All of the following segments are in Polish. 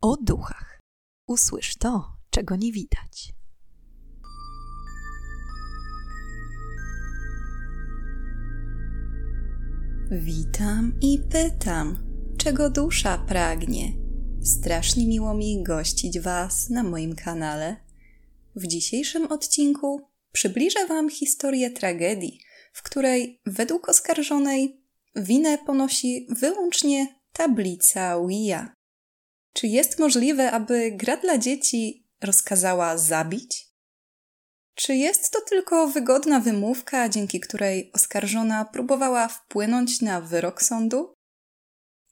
o duchach. Usłysz to, czego nie widać. Witam i pytam, czego dusza pragnie. Strasznie miło mi gościć Was na moim kanale. W dzisiejszym odcinku przybliżę Wam historię tragedii, w której według oskarżonej winę ponosi wyłącznie tablica Ouija. Czy jest możliwe, aby gra dla dzieci rozkazała zabić? Czy jest to tylko wygodna wymówka, dzięki której oskarżona próbowała wpłynąć na wyrok sądu?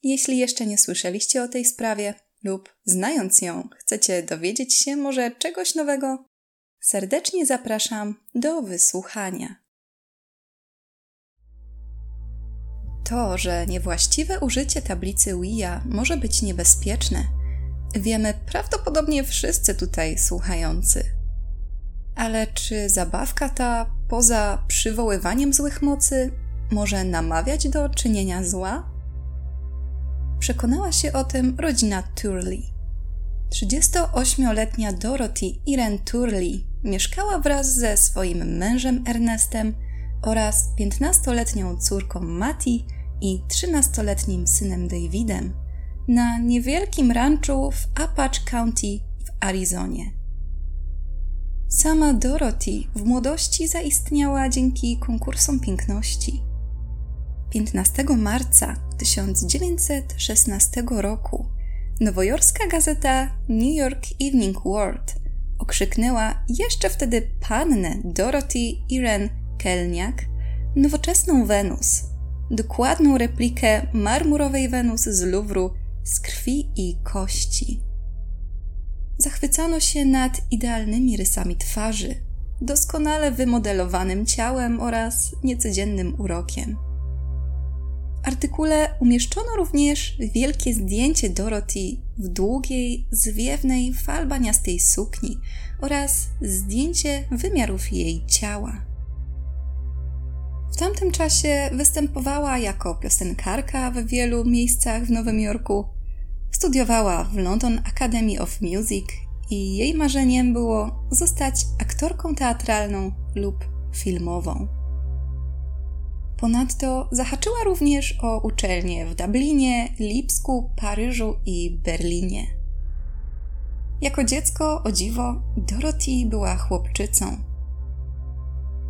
Jeśli jeszcze nie słyszeliście o tej sprawie lub znając ją chcecie dowiedzieć się może czegoś nowego, serdecznie zapraszam do wysłuchania. To, że niewłaściwe użycie tablicy Ouija może być niebezpieczne, wiemy prawdopodobnie wszyscy tutaj słuchający. Ale czy zabawka ta, poza przywoływaniem złych mocy, może namawiać do czynienia zła? Przekonała się o tym rodzina Turley. 38-letnia Dorothy Irene Turley mieszkała wraz ze swoim mężem Ernestem oraz 15-letnią córką Matty i 13-letnim synem Davidem na niewielkim ranczu w Apache County w Arizonie. Sama Dorothy w młodości zaistniała dzięki konkursom piękności. 15 marca 1916 roku nowojorska gazeta New York Evening World okrzyknęła jeszcze wtedy pannę Dorothy Irene Kelniak nowoczesną Wenus, dokładną replikę marmurowej Wenus z Luwru z krwi i kości. Zachwycano się nad idealnymi rysami twarzy, doskonale wymodelowanym ciałem oraz niecodziennym urokiem. W artykule umieszczono również wielkie zdjęcie Dorothy w długiej, zwiewnej, falbaniastej sukni oraz zdjęcie wymiarów jej ciała. W tamtym czasie występowała jako piosenkarka w wielu miejscach w Nowym Jorku. Studiowała w London Academy of Music i jej marzeniem było zostać aktorką teatralną lub filmową. Ponadto zahaczyła również o uczelnie w Dublinie, Lipsku, Paryżu i Berlinie. Jako dziecko, o dziwo, Dorothy była chłopczycą.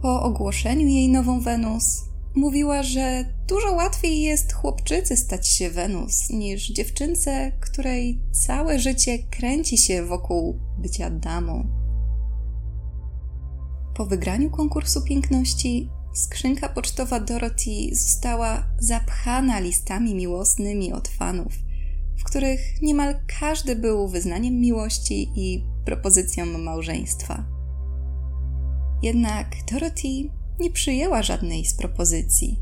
Po ogłoszeniu jej nową Wenus, mówiła, że dużo łatwiej jest chłopczycy stać się Wenus niż dziewczynce, której całe życie kręci się wokół bycia damą. Po wygraniu konkursu piękności skrzynka pocztowa Dorothy została zapchana listami miłosnymi od fanów, w których niemal każdy był wyznaniem miłości i propozycją małżeństwa. Jednak Dorothy nie przyjęła żadnej z propozycji.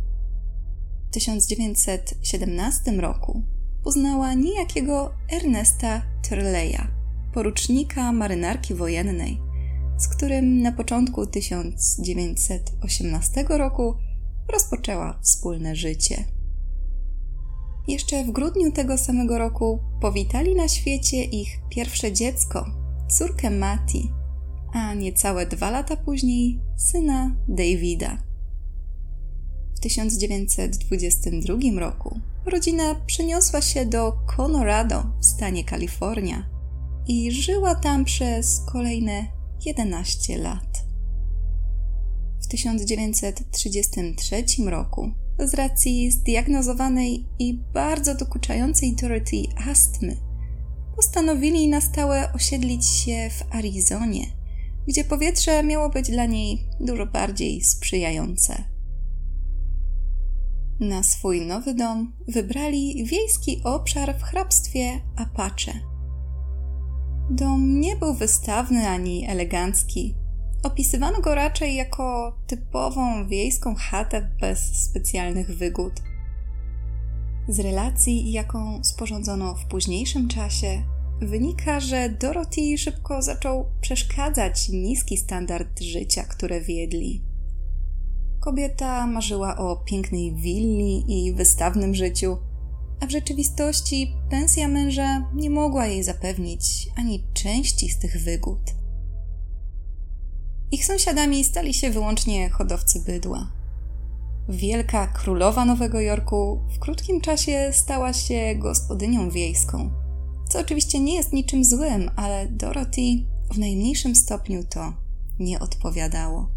W 1917 roku poznała niejakiego Ernesta Turleya, porucznika marynarki wojennej, z którym na początku 1918 roku rozpoczęła wspólne życie. Jeszcze w grudniu tego samego roku powitali na świecie ich pierwsze dziecko, córkę Mati, a niecałe dwa lata później syna Davida. W 1922 roku rodzina przeniosła się do Colorado w stanie Kalifornia i żyła tam przez kolejne 11 lat. W 1933 roku, z racji zdiagnozowanej i bardzo dokuczającej Dorothy astmy, postanowili na stałe osiedlić się w Arizonie, gdzie powietrze miało być dla niej dużo bardziej sprzyjające. Na swój nowy dom wybrali wiejski obszar w hrabstwie Apache Dom nie był wystawny ani elegancki. Opisywano go raczej jako typową wiejską chatę bez specjalnych wygód. Z relacji, jaką sporządzono w późniejszym czasie, wynika, że Dorothy szybko zaczął przeszkadzać niski standard życia, które wiedli. Kobieta marzyła o pięknej willi i wystawnym życiu, a w rzeczywistości pensja męża nie mogła jej zapewnić ani części z tych wygód. Ich sąsiadami stali się wyłącznie hodowcy bydła. Wielka królowa Nowego Jorku w krótkim czasie stała się gospodynią wiejską. Co oczywiście nie jest niczym złym, ale Dorothy w najmniejszym stopniu to nie odpowiadało.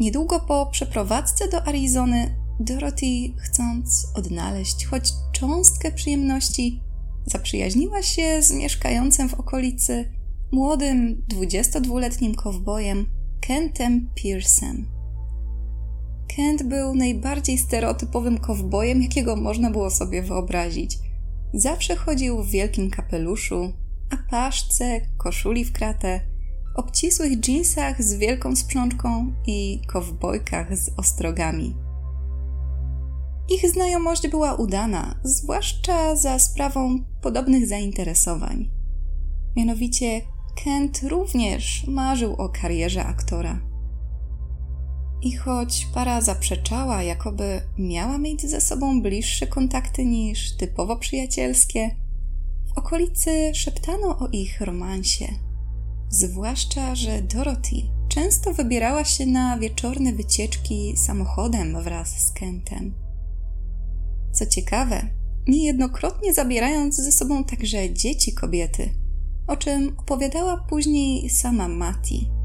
Niedługo po przeprowadzce do Arizony, Dorothy, chcąc odnaleźć choć cząstkę przyjemności, zaprzyjaźniła się z mieszkającym w okolicy młodym, 22-letnim kowbojem Kentem Pearsem. Kent był najbardziej stereotypowym kowbojem, jakiego można było sobie wyobrazić. Zawsze chodził w wielkim kapeluszu, apaszce, koszuli w kratę, obcisłych dżinsach z wielką sprzączką i kowbojkach z ostrogami. Ich znajomość była udana, zwłaszcza za sprawą podobnych zainteresowań. Mianowicie Kent również marzył o karierze aktora. I choć para zaprzeczała, jakoby miała mieć ze sobą bliższe kontakty niż typowo przyjacielskie, w okolicy szeptano o ich romansie. Zwłaszcza, że Dorothy często wybierała się na wieczorne wycieczki samochodem wraz z Kentem. Co ciekawe, niejednokrotnie zabierając ze sobą także dzieci kobiety, o czym opowiadała później sama Mati.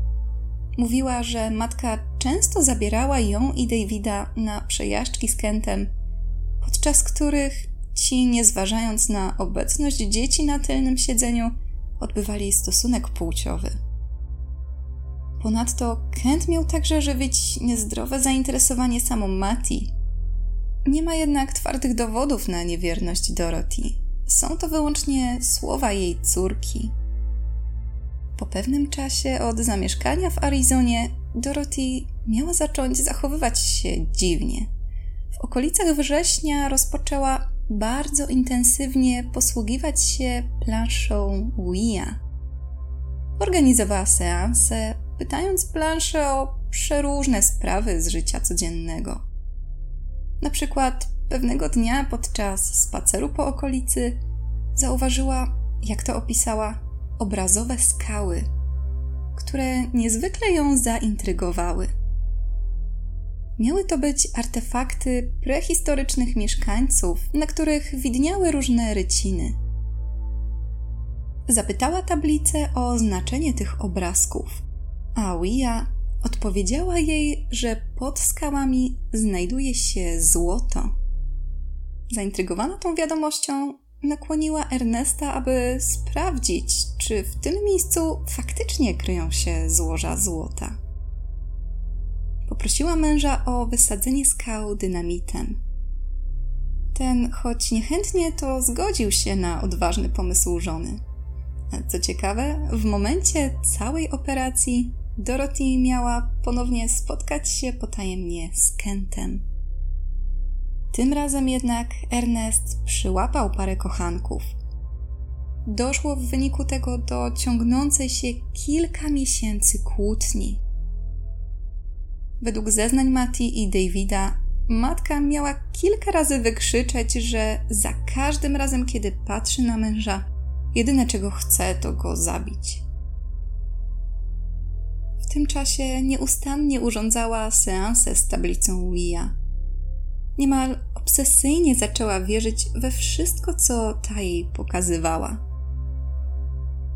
Mówiła, że matka często zabierała ją i Davida na przejażdżki z Kentem, podczas których ci, nie zważając na obecność dzieci na tylnym siedzeniu, odbywali stosunek płciowy. Ponadto Kent miał także żywić niezdrowe zainteresowanie samą Mati. Nie ma jednak twardych dowodów na niewierność Dorothy. Są to wyłącznie słowa jej córki. Po pewnym czasie od zamieszkania w Arizonie Dorothy miała zacząć zachowywać się dziwnie. W okolicach września rozpoczęła bardzo intensywnie posługiwać się planszą Ouija. Organizowała seanse, pytając planszę o przeróżne sprawy z życia codziennego. Na przykład pewnego dnia podczas spaceru po okolicy zauważyła, jak to opisała, obrazowe skały, które niezwykle ją zaintrygowały. Miały to być artefakty prehistorycznych mieszkańców, na których widniały różne ryciny. Zapytała tablicę o znaczenie tych obrazków, a Wia odpowiedziała jej, że pod skałami znajduje się złoto. Zaintrygowana tą wiadomością, nakłoniła Ernesta, aby sprawdzić, czy w tym miejscu faktycznie kryją się złoża złota poprosiła męża o wysadzenie skał dynamitem. Ten, choć niechętnie, to zgodził się na odważny pomysł żony. Co ciekawe, w momencie całej operacji Dorothy miała ponownie spotkać się potajemnie z Kentem. Tym razem jednak Ernest przyłapał parę kochanków. Doszło w wyniku tego do ciągnącej się kilka miesięcy kłótni. Według zeznań Mati i Davida, matka miała kilka razy wykrzyczeć, że za każdym razem, kiedy patrzy na męża, jedyne czego chce, to go zabić. W tym czasie nieustannie urządzała seanse z tablicą Ouija. Niemal obsesyjnie zaczęła wierzyć we wszystko, co ta jej pokazywała.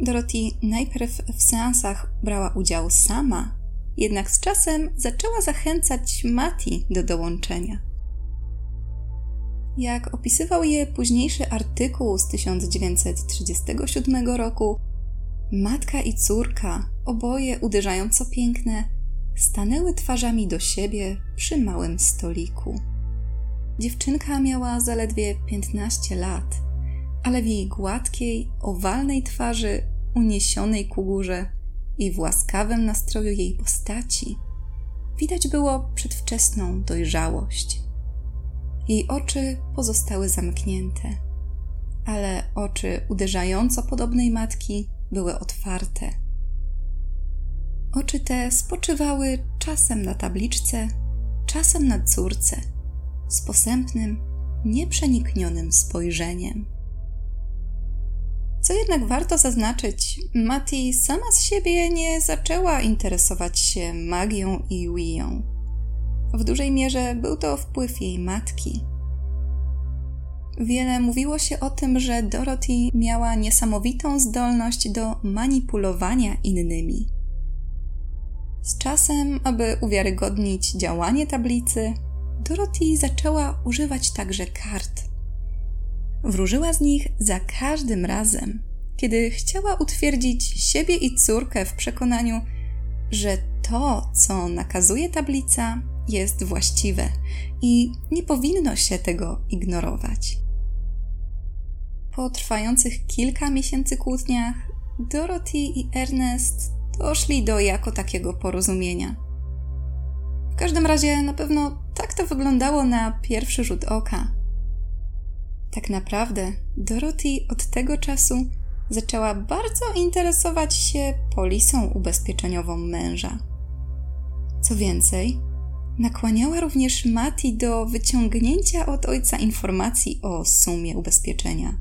Dorothy najpierw w seansach brała udział sama, jednak z czasem zaczęła zachęcać Mati do dołączenia. Jak opisywał je późniejszy artykuł z 1937 roku, matka i córka, oboje uderzająco piękne, stanęły twarzami do siebie przy małym stoliku. Dziewczynka miała zaledwie 15 lat, ale w jej gładkiej, owalnej twarzy, uniesionej ku górze, i w łaskawym nastroju jej postaci widać było przedwczesną dojrzałość. Jej oczy pozostały zamknięte, ale oczy uderzająco podobnej matki były otwarte. Oczy te spoczywały czasem na tabliczce, czasem na córce, z posępnym, nieprzeniknionym spojrzeniem. Co jednak warto zaznaczyć, Mati sama z siebie nie zaczęła interesować się magią i Wiją. W dużej mierze był to wpływ jej matki. Wiele mówiło się o tym, że Dorothy miała niesamowitą zdolność do manipulowania innymi. Z czasem, aby uwiarygodnić działanie tablicy, Dorothy zaczęła używać także kart. Wróżyła z nich za każdym razem, kiedy chciała utwierdzić siebie i córkę w przekonaniu, że to, co nakazuje tablica, jest właściwe i nie powinno się tego ignorować. Po trwających kilka miesięcy kłótniach, Dorothy i Ernest doszli do jako takiego porozumienia. W każdym razie na pewno tak to wyglądało na pierwszy rzut oka. Tak naprawdę Dorothy od tego czasu zaczęła bardzo interesować się polisą ubezpieczeniową męża. Co więcej, nakłaniała również Mati do wyciągnięcia od ojca informacji o sumie ubezpieczenia.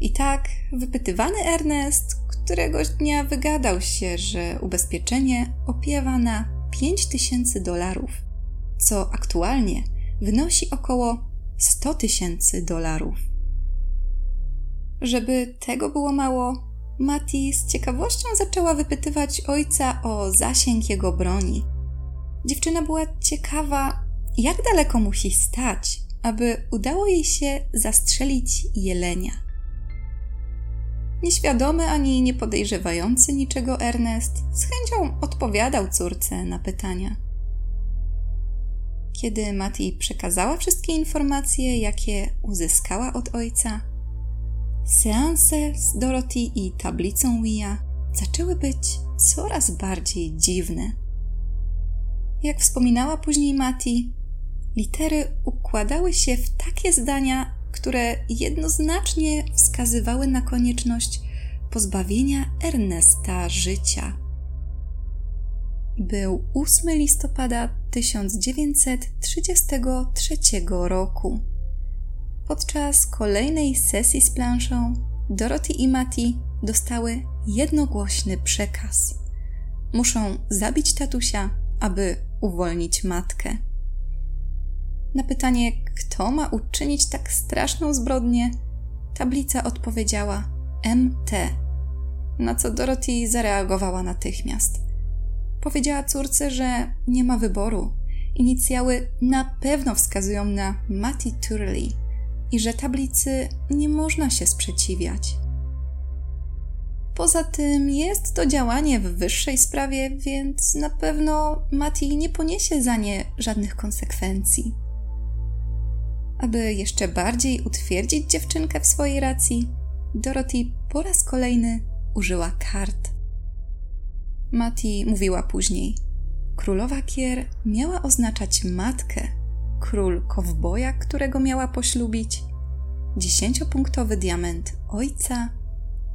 I tak wypytywany Ernest któregoś dnia wygadał się, że ubezpieczenie opiewa na 5000 dolarów, co aktualnie wynosi około 100 tysięcy dolarów. Żeby tego było mało, Mati z ciekawością zaczęła wypytywać ojca o zasięg jego broni. Dziewczyna była ciekawa, jak daleko musi stać, aby udało jej się zastrzelić jelenia. Nieświadomy ani nie podejrzewający niczego Ernest z chęcią odpowiadał córce na pytania. Kiedy Mati przekazała wszystkie informacje, jakie uzyskała od ojca, seanse z Dorothy i tablicą Wia zaczęły być coraz bardziej dziwne. Jak wspominała później Mati, litery układały się w takie zdania, które jednoznacznie wskazywały na konieczność pozbawienia Ernesta życia. Był 8 listopada 1933 roku. Podczas kolejnej sesji z planszą Dorothy i Mati dostały jednogłośny przekaz. Muszą zabić tatusia, aby uwolnić matkę. Na pytanie, kto ma uczynić tak straszną zbrodnię, tablica odpowiedziała MT, na co Dorothy zareagowała natychmiast. Powiedziała córce, że nie ma wyboru. Inicjały na pewno wskazują na Matty Turley i że tablicy nie można się sprzeciwiać. Poza tym jest to działanie w wyższej sprawie, więc na pewno Matty nie poniesie za nie żadnych konsekwencji. Aby jeszcze bardziej utwierdzić dziewczynkę w swojej racji, Dorothy po raz kolejny użyła kart. Mati mówiła później: Królowa Kier miała oznaczać matkę, król kowboja, którego miała poślubić, dziesięciopunktowy diament ojca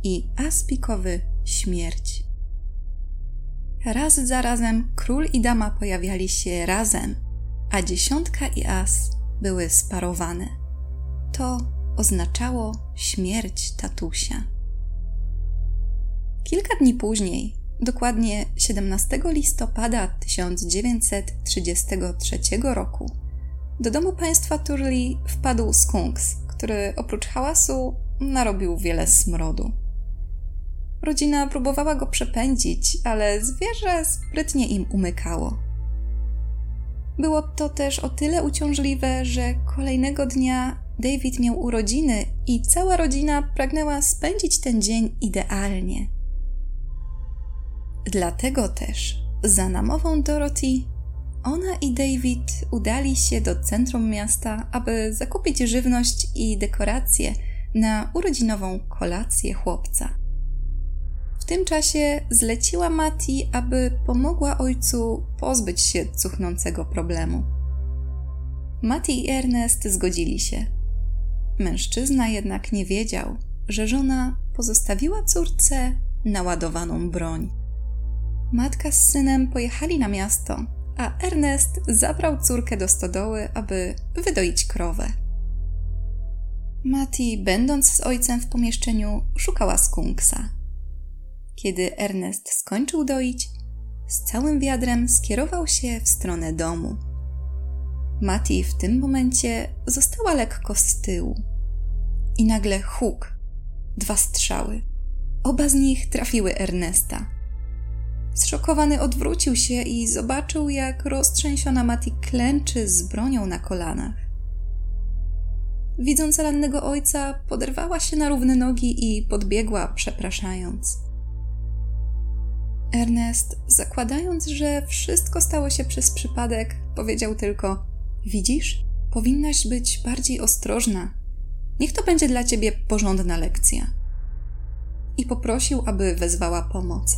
i aspikowy śmierć. Raz za razem król i dama pojawiali się razem, a dziesiątka i as były sparowane. To oznaczało śmierć tatusia. Kilka dni później, dokładnie 17 listopada 1933 roku, do domu państwa Turley wpadł skunks, który oprócz hałasu narobił wiele smrodu. Rodzina próbowała go przepędzić, ale zwierzę sprytnie im umykało. Było to też o tyle uciążliwe, że kolejnego dnia David miał urodziny i cała rodzina pragnęła spędzić ten dzień idealnie. Dlatego też, za namową Dorothy, ona i David udali się do centrum miasta, aby zakupić żywność i dekoracje na urodzinową kolację chłopca tym czasie zleciła Mati, aby pomogła ojcu pozbyć się cuchnącego problemu. Mati i Ernest zgodzili się. Mężczyzna jednak nie wiedział, że żona pozostawiła córce naładowaną broń. Matka z synem pojechali na miasto, a Ernest zabrał córkę do stodoły, aby wydoić krowę. Mati, będąc z ojcem w pomieszczeniu, szukała skunksa. Kiedy Ernest skończył doić, z całym wiadrem skierował się w stronę domu. Mati w tym momencie została lekko z tyłu. I nagle huk. Dwa strzały. Oba z nich trafiły Ernesta. Zszokowany odwrócił się i zobaczył, jak roztrzęsiona Mati klęczy z bronią na kolanach. Widząc rannego ojca, poderwała się na równe nogi i podbiegła, przepraszając. Ernest, zakładając, że wszystko stało się przez przypadek, powiedział tylko: Widzisz, powinnaś być bardziej ostrożna. Niech to będzie dla ciebie porządna lekcja. I poprosił, aby wezwała pomoc.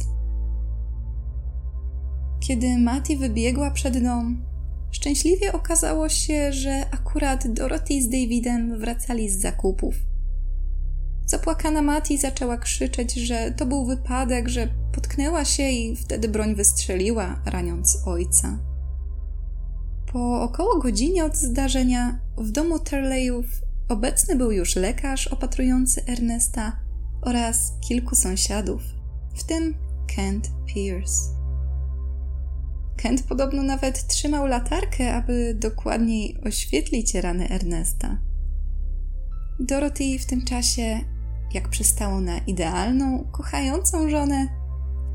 Kiedy Mati wybiegła przed dom, szczęśliwie okazało się, że akurat Dorothy z Davidem wracali z zakupów. Zapłakana Mati zaczęła krzyczeć, że to był wypadek, że potknęła się i wtedy broń wystrzeliła, raniąc ojca. Po około godzinie od zdarzenia w domu Terleyów obecny był już lekarz opatrujący Ernesta oraz kilku sąsiadów, w tym Kent Pierce. Kent podobno nawet trzymał latarkę, aby dokładniej oświetlić rany Ernesta. Dorothy w tym czasie, jak przystało na idealną, kochającą żonę,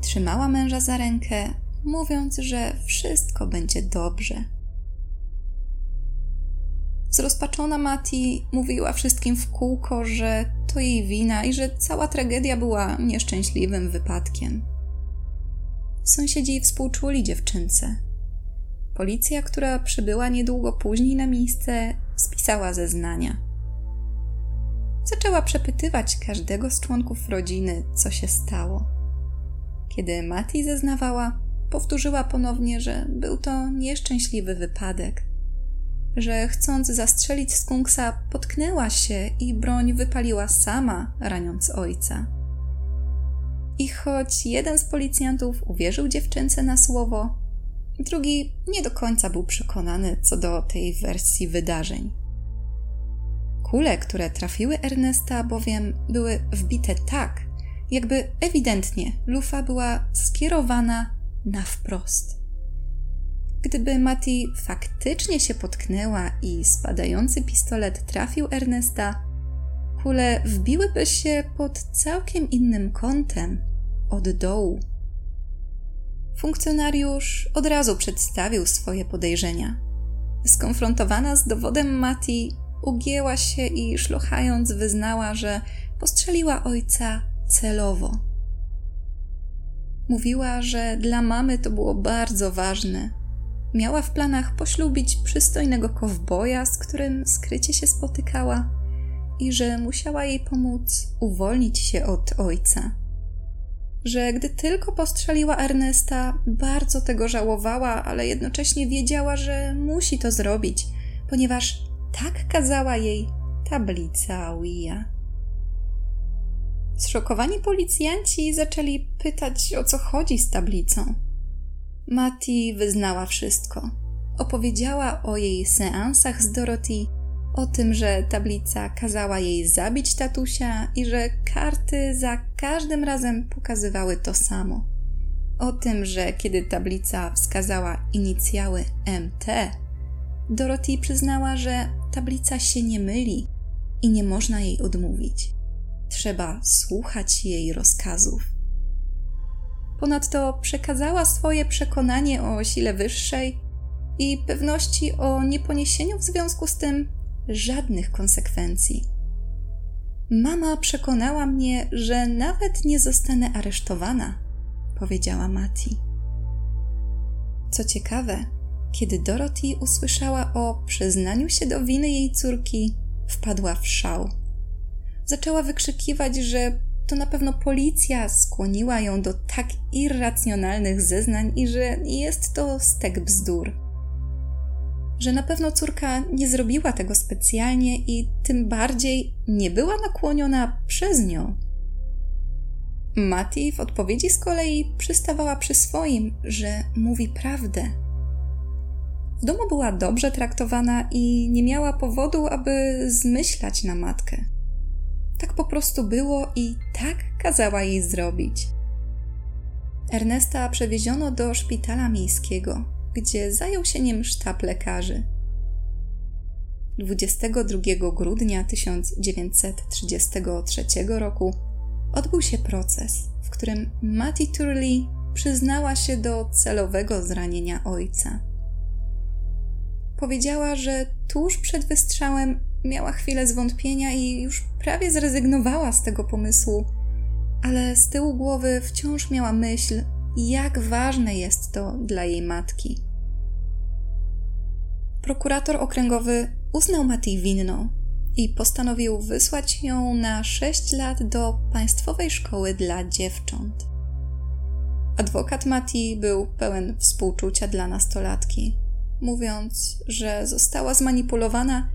trzymała męża za rękę, mówiąc, że wszystko będzie dobrze. Zrozpaczona Mati mówiła wszystkim w kółko, że to jej wina i że cała tragedia była nieszczęśliwym wypadkiem. Sąsiedzi współczuli dziewczynce. Policja, która przybyła niedługo później na miejsce, spisała zeznania. Zaczęła przepytywać każdego z członków rodziny, co się stało. Kiedy Mati zeznawała, powtórzyła ponownie, że był to nieszczęśliwy wypadek, że chcąc zastrzelić skunksa, potknęła się i broń wypaliła sama, raniąc ojca. I choć jeden z policjantów uwierzył dziewczynce na słowo, drugi nie do końca był przekonany co do tej wersji wydarzeń. Kule, które trafiły Ernesta, bowiem były wbite tak, jakby ewidentnie lufa była skierowana na wprost. Gdyby Mati faktycznie się potknęła i spadający pistolet trafił Ernesta, kule wbiłyby się pod całkiem innym kątem, od dołu. Funkcjonariusz od razu przedstawił swoje podejrzenia. Skonfrontowana z dowodem Mati, ugięła się i szlochając wyznała, że postrzeliła ojca celowo. Mówiła, że dla mamy to było bardzo ważne. Miała w planach poślubić przystojnego kowboja, z którym skrycie się spotykała, i że musiała jej pomóc uwolnić się od ojca. Że gdy tylko postrzeliła Ernesta, bardzo tego żałowała, ale jednocześnie wiedziała, że musi to zrobić, ponieważ tak kazała jej tablica Wija. Zszokowani policjanci zaczęli pytać, o co chodzi z tablicą. Mati wyznała wszystko. Opowiedziała o jej seansach z Dorothy, o tym, że tablica kazała jej zabić tatusia i że karty za każdym razem pokazywały to samo. O tym, że kiedy tablica wskazała inicjały MT, Dorothy przyznała, że tablica się nie myli i nie można jej odmówić. Trzeba słuchać jej rozkazów. Ponadto przekazała swoje przekonanie o sile wyższej i pewności o nieponiesieniu w związku z tym żadnych konsekwencji. Mama przekonała mnie, że nawet nie zostanę aresztowana, powiedziała Mati. Co ciekawe, kiedy Dorothy usłyszała o przyznaniu się do winy jej córki, wpadła w szał. Zaczęła wykrzykiwać, że to na pewno policja skłoniła ją do tak irracjonalnych zeznań i że jest to stek bzdur. Że na pewno córka nie zrobiła tego specjalnie i tym bardziej nie była nakłoniona przez nią. Mati w odpowiedzi z kolei przystawała przy swoim, że mówi prawdę W domu była dobrze traktowana i nie miała powodu, aby zmyślać na matkę. Tak po prostu było i tak kazała jej zrobić. Ernesta przewieziono do szpitala miejskiego, gdzie zajął się nim sztab lekarzy. 22 grudnia 1933 roku odbył się proces, w którym Matty Turley przyznała się do celowego zranienia ojca. Powiedziała, że tuż przed wystrzałem miała chwilę zwątpienia i już prawie zrezygnowała z tego pomysłu, ale z tyłu głowy wciąż miała myśl, jak ważne jest to dla jej matki. Prokurator okręgowy uznał Mati winną i postanowił wysłać ją na 6 lat do Państwowej Szkoły dla Dziewcząt. Adwokat Mati był pełen współczucia dla nastolatki, mówiąc, że została zmanipulowana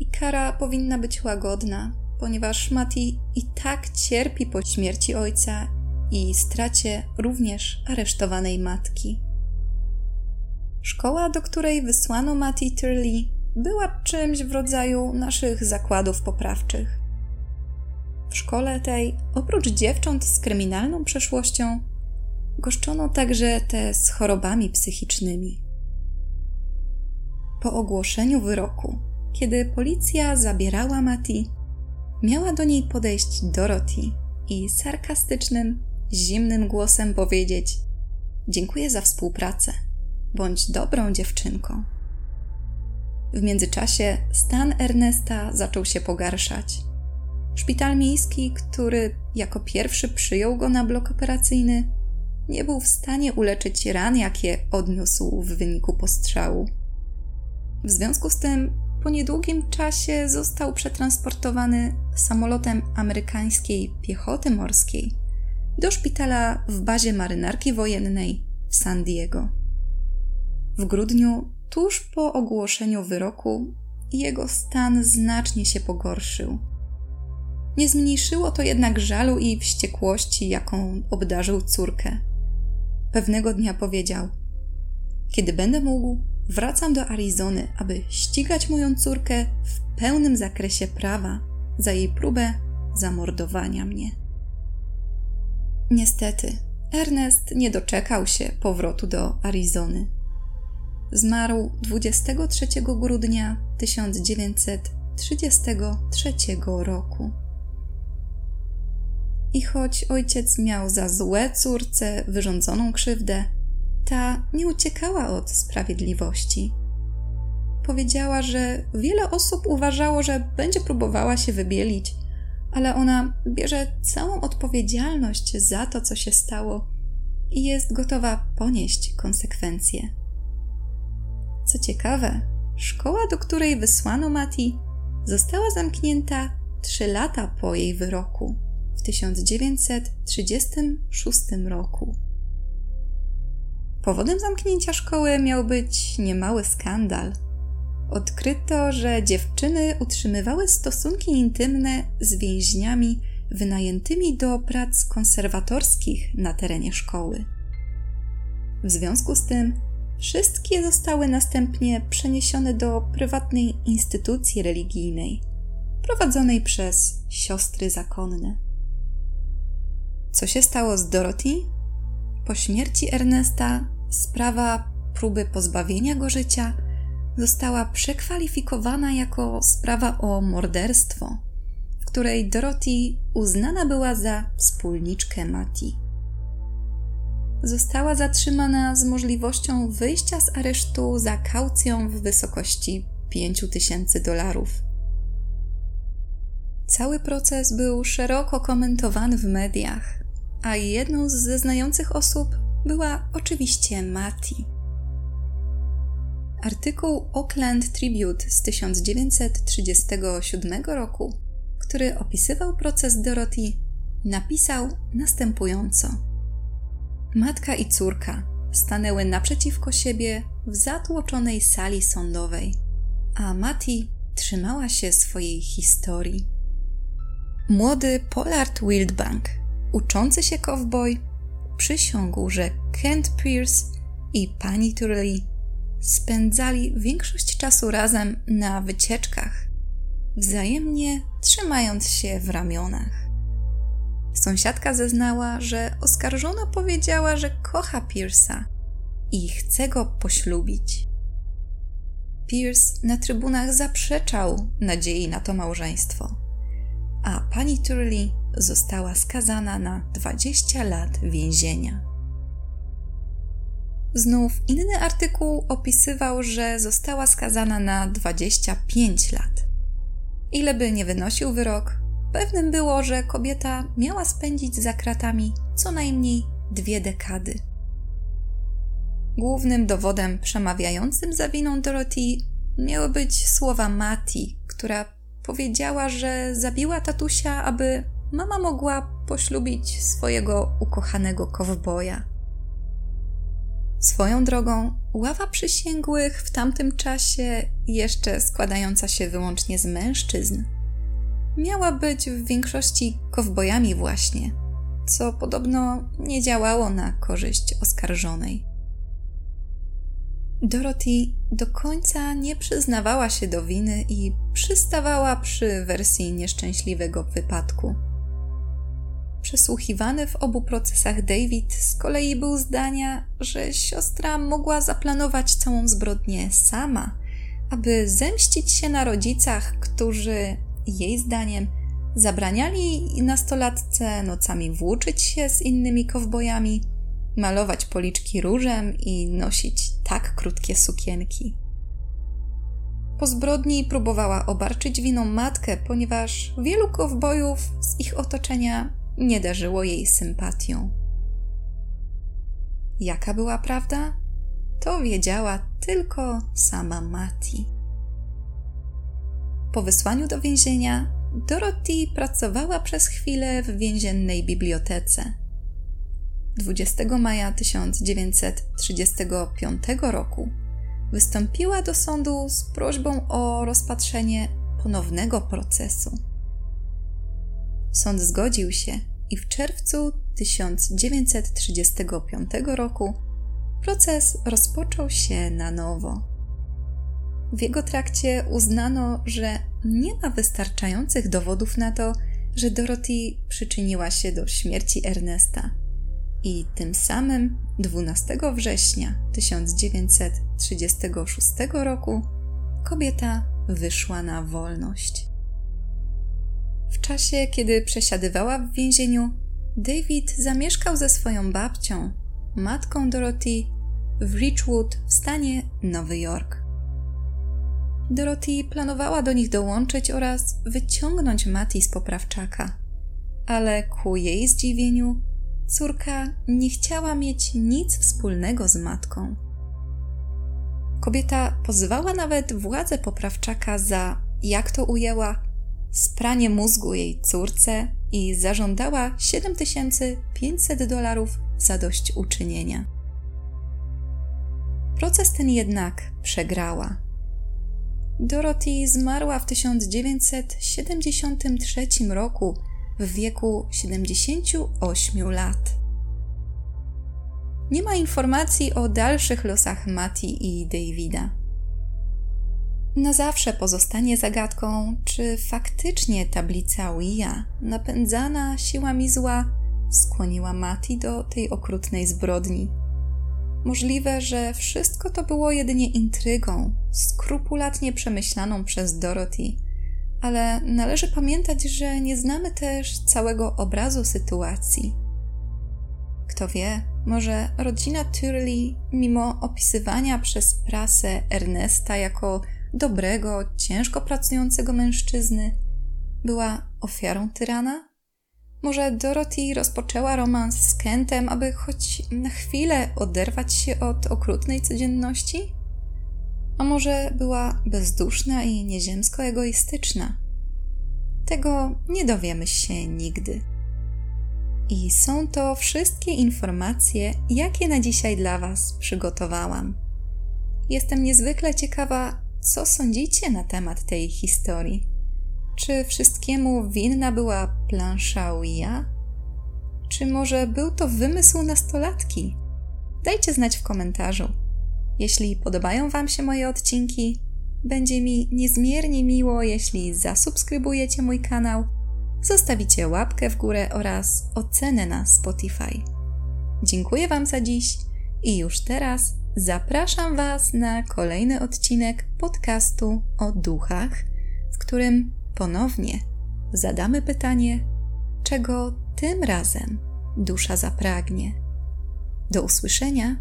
i kara powinna być łagodna, ponieważ Mati i tak cierpi po śmierci ojca i stracie również aresztowanej matki. Szkoła, do której wysłano Mati Turley, była czymś w rodzaju naszych zakładów poprawczych. W szkole tej, oprócz dziewcząt z kryminalną przeszłością, goszczono także te z chorobami psychicznymi. Po ogłoszeniu wyroku, kiedy policja zabierała Mati, miała do niej podejść Dorothy i sarkastycznym, zimnym głosem powiedzieć: Dziękuję za współpracę, bądź dobrą dziewczynką. W międzyczasie stan Ernesta zaczął się pogarszać. Szpital miejski, który jako pierwszy przyjął go na blok operacyjny, nie był w stanie uleczyć ran, jakie odniósł w wyniku postrzału. W związku z tym, po niedługim czasie został przetransportowany samolotem amerykańskiej piechoty morskiej do szpitala w bazie marynarki wojennej w San Diego. W grudniu, tuż po ogłoszeniu wyroku, jego stan znacznie się pogorszył. Nie zmniejszyło to jednak żalu i wściekłości, jaką obdarzył córkę. Pewnego dnia powiedział: Kiedy będę mógł, wracam do Arizony, aby ścigać moją córkę w pełnym zakresie prawa za jej próbę zamordowania mnie. Niestety, Ernest nie doczekał się powrotu do Arizony. Zmarł 23 grudnia 1933 roku. I choć ojciec miał za złe córce wyrządzoną krzywdę, ta nie uciekała od sprawiedliwości. Powiedziała, że wiele osób uważało, że będzie próbowała się wybielić, ale ona bierze całą odpowiedzialność za to, co się stało i jest gotowa ponieść konsekwencje. Co ciekawe, szkoła, do której wysłano Mati, została zamknięta trzy lata po jej wyroku w 1936 roku. Powodem zamknięcia szkoły miał być niemały skandal. Odkryto, że dziewczyny utrzymywały stosunki intymne z więźniami wynajętymi do prac konserwatorskich na terenie szkoły. W związku z tym wszystkie zostały następnie przeniesione do prywatnej instytucji religijnej, prowadzonej przez siostry zakonne. Co się stało z Dorothy? Po śmierci Ernesta sprawa próby pozbawienia go życia została przekwalifikowana jako sprawa o morderstwo, w której Dorothy uznana była za wspólniczkę Mati. Została zatrzymana z możliwością wyjścia z aresztu za kaucją w wysokości 5000 dolarów. Cały proces był szeroko komentowany w mediach, a jedną z zeznających osób była oczywiście Mati. Artykuł Oakland Tribute z 1937 roku, który opisywał proces Dorothy, napisał następująco: Matka i córka stanęły naprzeciwko siebie w zatłoczonej sali sądowej, a Mati trzymała się swojej historii. Młody Pollard Wildbank uczący się cowboy przysiągł, że Kent Pierce i pani Turley spędzali większość czasu razem na wycieczkach, wzajemnie trzymając się w ramionach. Sąsiadka zeznała, że oskarżona powiedziała, że kocha Pierce'a i chce go poślubić. Pierce na trybunach zaprzeczał nadziei na to małżeństwo, a pani Turley została skazana na 20 lat więzienia. Znów inny artykuł opisywał, że została skazana na 25 lat. Ile by nie wynosił wyrok, pewnym było, że kobieta miała spędzić za kratami co najmniej dwie dekady. Głównym dowodem przemawiającym za winą Dorothy miały być słowa Mati, która powiedziała, że zabiła tatusia, aby mama mogła poślubić swojego ukochanego kowboja. Swoją drogą, ława przysięgłych w tamtym czasie, jeszcze składająca się wyłącznie z mężczyzn, miała być w większości kowbojami właśnie, co podobno nie działało na korzyść oskarżonej. Dorothy do końca nie przyznawała się do winy i przystawała przy wersji nieszczęśliwego wypadku. Przesłuchiwany w obu procesach David z kolei był zdania, że siostra mogła zaplanować całą zbrodnię sama, aby zemścić się na rodzicach, którzy, jej zdaniem, zabraniali nastolatce nocami włóczyć się z innymi kowbojami, malować policzki różem i nosić tak krótkie sukienki. Po zbrodni próbowała obarczyć winą matkę, ponieważ wielu kowbojów z ich otoczenia nie darzyło jej sympatią. Jaka była prawda? To wiedziała tylko sama Mati. Po wysłaniu do więzienia Dorothy pracowała przez chwilę w więziennej bibliotece. 20 maja 1935 roku wystąpiła do sądu z prośbą o rozpatrzenie ponownego procesu. Sąd zgodził się i w czerwcu 1935 roku proces rozpoczął się na nowo. W jego trakcie uznano, że nie ma wystarczających dowodów na to, że Dorothy przyczyniła się do śmierci Ernesta. I tym samym 12 września 1936 roku kobieta wyszła na wolność. W czasie, kiedy przesiadywała w więzieniu, David zamieszkał ze swoją babcią, matką Dorothy, w Richwood w stanie Nowy Jork. Dorothy planowała do nich dołączyć oraz wyciągnąć Mati z poprawczaka, ale ku jej zdziwieniu córka nie chciała mieć nic wspólnego z matką. Kobieta pozwała nawet władze poprawczaka za, jak to ujęła, spranie mózgu jej córce i zażądała 7500 dolarów za dość uczynienia. Proces ten jednak przegrała. Dorothy zmarła w 1973 roku w wieku 78 lat. Nie ma informacji o dalszych losach Mati i Davida na zawsze pozostanie zagadką, czy faktycznie tablica Wia, napędzana siłami zła, skłoniła Mati do tej okrutnej zbrodni. Możliwe, że wszystko to było jedynie intrygą, skrupulatnie przemyślaną przez Dorothy, ale należy pamiętać, że nie znamy też całego obrazu sytuacji. Kto wie, może rodzina Turley, mimo opisywania przez prasę Ernesta jako dobrego, ciężko pracującego mężczyzny, była ofiarą tyrana? Może Dorothy rozpoczęła romans z Kentem, aby choć na chwilę oderwać się od okrutnej codzienności? A może była bezduszna i nieziemsko egoistyczna? Tego nie dowiemy się nigdy. I są to wszystkie informacje, jakie na dzisiaj dla Was przygotowałam. Jestem niezwykle ciekawa, co sądzicie na temat tej historii? Czy wszystkiemu winna była plansza Wia? Czy może był to wymysł nastolatki? Dajcie znać w komentarzu. Jeśli podobają Wam się moje odcinki, będzie mi niezmiernie miło, jeśli zasubskrybujecie mój kanał, zostawicie łapkę w górę oraz ocenę na Spotify. Dziękuję Wam za dziś i już teraz zapraszam Was na kolejny odcinek podcastu o duchach, w którym ponownie zadamy pytanie, czego tym razem dusza zapragnie. Do usłyszenia